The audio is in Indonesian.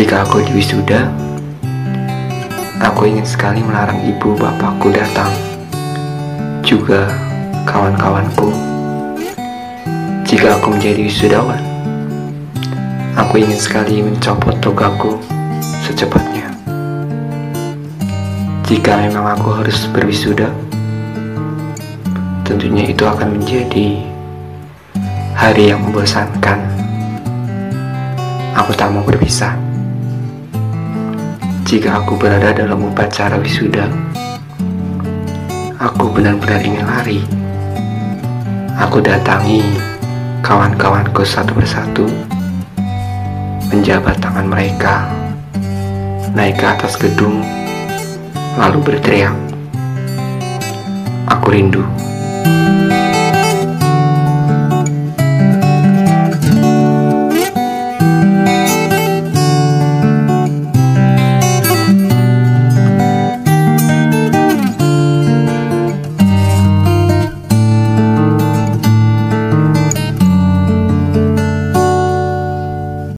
Jika aku diwisuda, aku ingin sekali melarang ibu bapakku datang, juga kawan-kawanku. Jika aku menjadi wisudawan, aku ingin sekali mencopot togaku secepatnya. Jika memang aku harus berwisuda, tentunya itu akan menjadi hari yang membosankan. Aku tak mau berpisah. Jika aku berada dalam upacara wisuda, aku benar-benar ingin lari. Aku datangi kawan-kawanku satu persatu, menjabat tangan mereka, naik ke atas gedung, lalu berteriak, "Aku rindu."